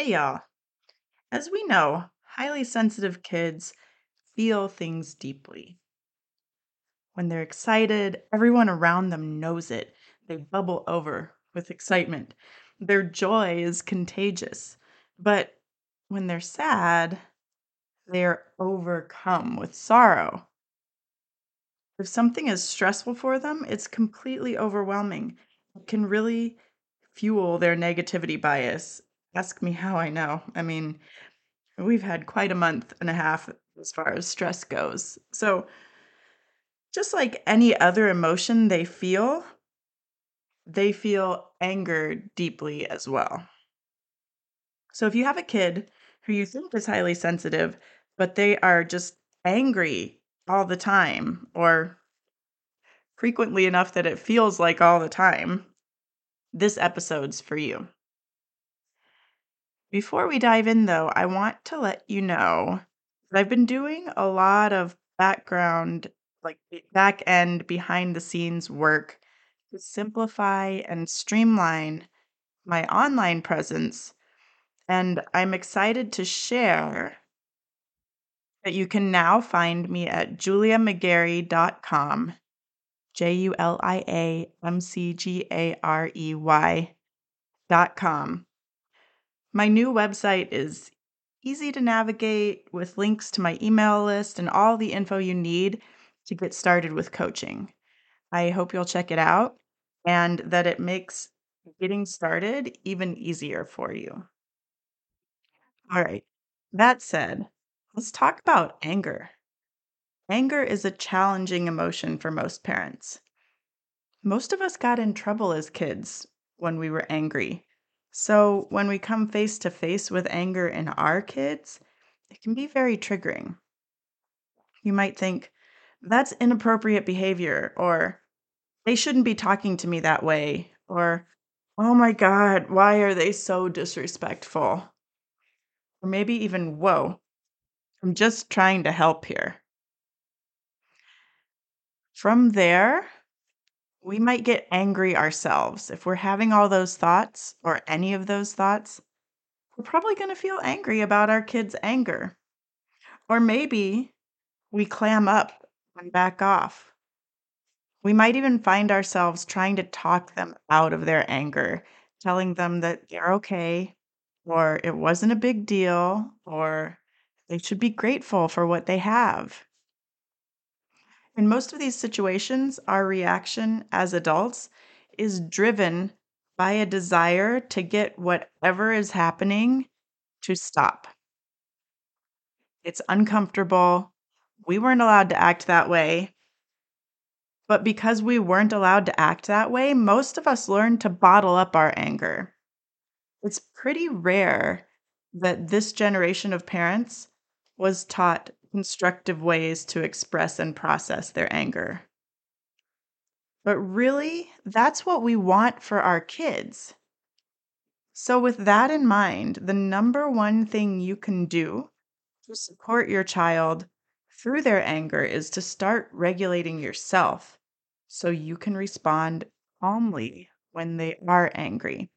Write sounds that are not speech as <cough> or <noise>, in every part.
Hey, y'all. As we know, highly sensitive kids feel things deeply. When they're excited, everyone around them knows it. They bubble over with excitement. Their joy is contagious. But when they're sad, they're overcome with sorrow. If something is stressful for them, it's completely overwhelming. It can really fuel their negativity bias Ask me how I know. I mean, we've had quite a month and a half as far as stress goes. So, just like any other emotion they feel, they feel anger deeply as well. So, if you have a kid who you think is highly sensitive, but they are just angry all the time or frequently enough that it feels like all the time, this episode's for you. Before we dive in, though, I want to let you know that I've been doing a lot of background, like back end, behind the scenes work to simplify and streamline my online presence. And I'm excited to share that you can now find me at juliamcgarey.com, J U L I A M C G A R E Y.com. My new website is easy to navigate with links to my email list and all the info you need to get started with coaching. I hope you'll check it out and that it makes getting started even easier for you. All right, that said, let's talk about anger. Anger is a challenging emotion for most parents. Most of us got in trouble as kids when we were angry so, when we come face to face with anger in our kids, it can be very triggering. You might think, that's inappropriate behavior, or they shouldn't be talking to me that way, or oh my God, why are they so disrespectful? Or maybe even, whoa, I'm just trying to help here. From there, we might get angry ourselves. If we're having all those thoughts or any of those thoughts, we're probably going to feel angry about our kids' anger. Or maybe we clam up and back off. We might even find ourselves trying to talk them out of their anger, telling them that they're okay, or it wasn't a big deal, or they should be grateful for what they have. In most of these situations, our reaction as adults is driven by a desire to get whatever is happening to stop. It's uncomfortable. We weren't allowed to act that way. But because we weren't allowed to act that way, most of us learned to bottle up our anger. It's pretty rare that this generation of parents was taught constructive ways to express and process their anger. But really, that's what we want for our kids. So, with that in mind, the number one thing you can do to support your child through their anger is to start regulating yourself so you can respond calmly when they are angry.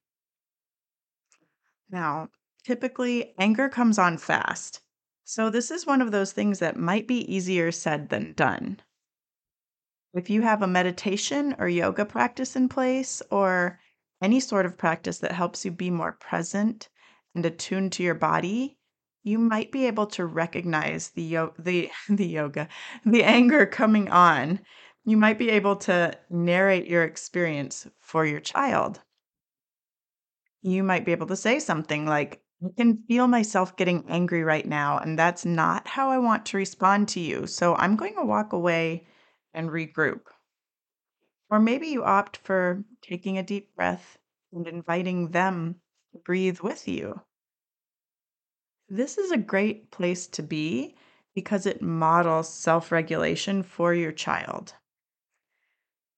Now, typically, anger comes on fast. So, this is one of those things that might be easier said than done. If you have a meditation or yoga practice in place, or any sort of practice that helps you be more present and attuned to your body, you might be able to recognize the yo- the <laughs> the yoga, the anger coming on. You might be able to narrate your experience for your child. You might be able to say something like, I can feel myself getting angry right now, and that's not how I want to respond to you. So I'm going to walk away and regroup. Or maybe you opt for taking a deep breath and inviting them to breathe with you. This is a great place to be because it models self regulation for your child.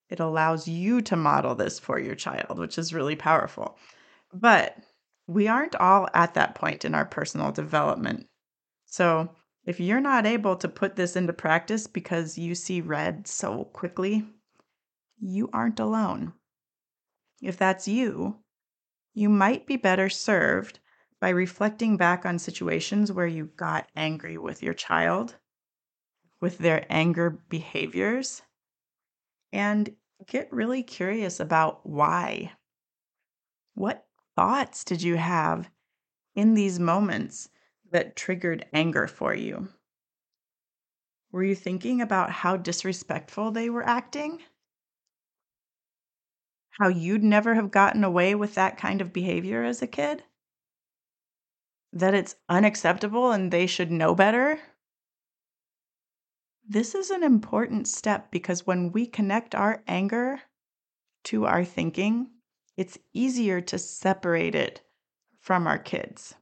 It allows you to model this for your child, which is really powerful. But we aren't all at that point in our personal development. So if you're not able to put this into practice because you see red so quickly, you aren't alone. If that's you, you might be better served by reflecting back on situations where you got angry with your child, with their anger behaviors, and get really curious about why. What thoughts did you have in these moments that triggered anger for you? Were you thinking about how disrespectful they were acting? How you'd never have gotten away with that kind of behavior as a kid? That it's unacceptable and they should know better? This is an important step because when we connect our anger to our thinking, it's easier to separate it from our kids.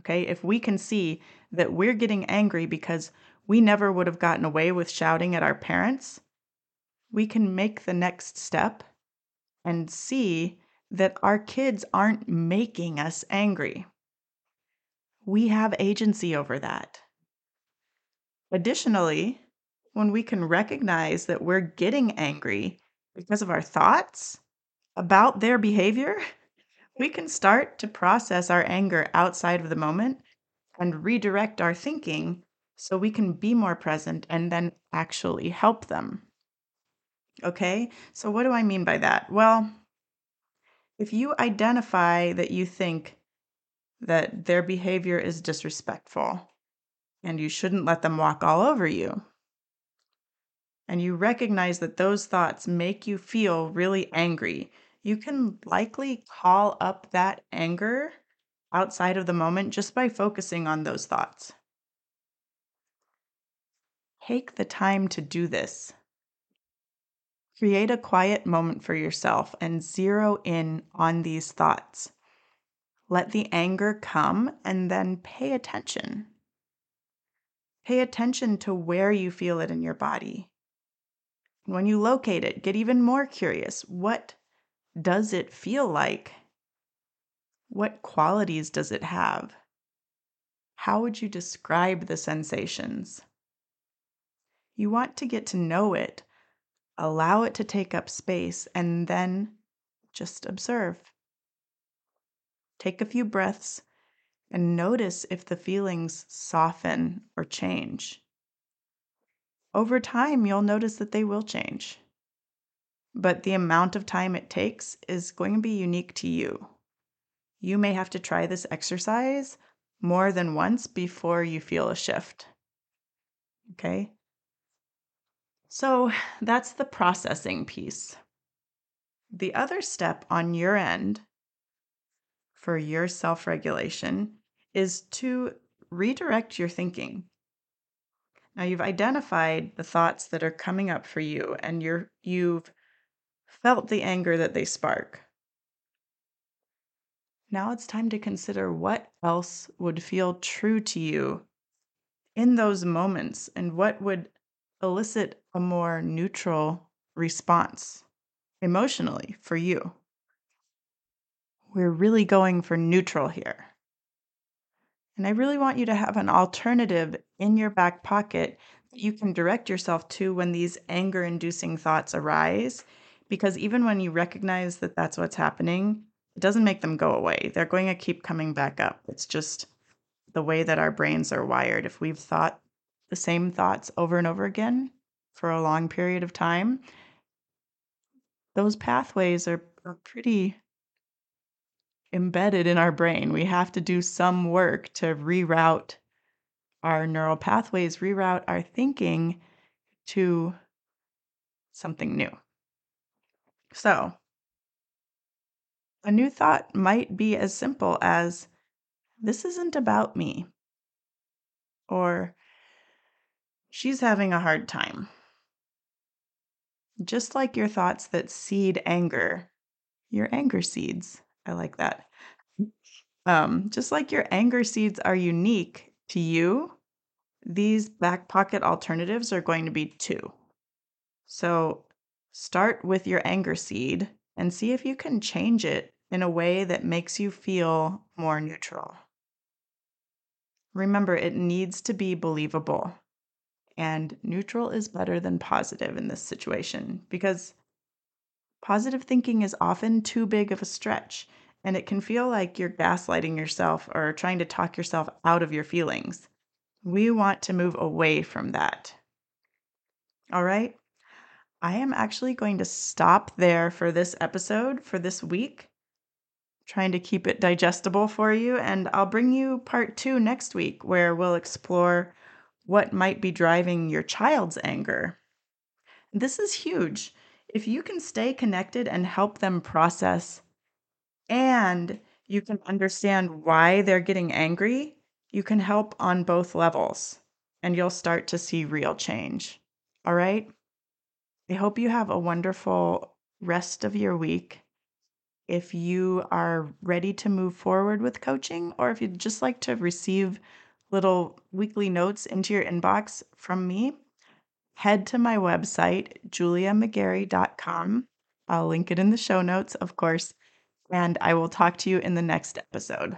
Okay, if we can see that we're getting angry because we never would have gotten away with shouting at our parents, we can make the next step and see that our kids aren't making us angry. We have agency over that. Additionally, when we can recognize that we're getting angry because of our thoughts about their behavior, we can start to process our anger outside of the moment and redirect our thinking so we can be more present and then actually help them. Okay, so what do I mean by that? Well, if you identify that you think that their behavior is disrespectful and you shouldn't let them walk all over you, and you recognize that those thoughts make you feel really angry, you can likely call up that anger outside of the moment just by focusing on those thoughts. Take the time to do this. Create a quiet moment for yourself and zero in on these thoughts. Let the anger come and then pay attention. Pay attention to where you feel it in your body. When you locate it, get even more curious. What does it feel like? What qualities does it have? How would you describe the sensations? You want to get to know it, allow it to take up space, and then just observe. Take a few breaths and notice if the feelings soften or change. Over time, you'll notice that they will change. But the amount of time it takes is going to be unique to you. You may have to try this exercise more than once before you feel a shift. Okay? So that's the processing piece. The other step on your end for your self regulation is to redirect your thinking. Now you've identified the thoughts that are coming up for you and you're you've felt the anger that they spark. Now it's time to consider what else would feel true to you in those moments and what would elicit a more neutral response emotionally for you. We're really going for neutral here. And I really want you to have an alternative in your back pocket that you can direct yourself to when these anger inducing thoughts arise. Because even when you recognize that that's what's happening, it doesn't make them go away. They're going to keep coming back up. It's just the way that our brains are wired. If we've thought the same thoughts over and over again for a long period of time, those pathways are, are pretty embedded in our brain. We have to do some work to reroute our neural pathways, reroute our thinking to something new. So, a new thought might be as simple as this isn't about me, or she's having a hard time, Just like your thoughts that seed anger, your anger seeds. I like that. Um, just like your anger seeds are unique to you, these back pocket alternatives are going to be too. So start with your anger seed and see if you can change it in a way that makes you feel more neutral. Remember, it needs to be believable. And neutral is better than positive in this situation because positive thinking is often too big of a stretch and it can feel like you're gaslighting yourself or trying to talk yourself out of your feelings. We want to move away from that. All right? I am actually going to stop there for this episode for this week, trying to keep it digestible for you. And I'll bring you part two next week, where we'll explore what might be driving your child's anger. This is huge. If you can stay connected and help them process, and you can understand why they're getting angry, you can help on both levels and you'll start to see real change. All right? I hope you have a wonderful rest of your week. If you are ready to move forward with coaching, or if you'd just like to receive little weekly notes into your inbox from me, head to my website, juliamcgarey.com. I'll link it in the show notes, of course, and I will talk to you in the next episode.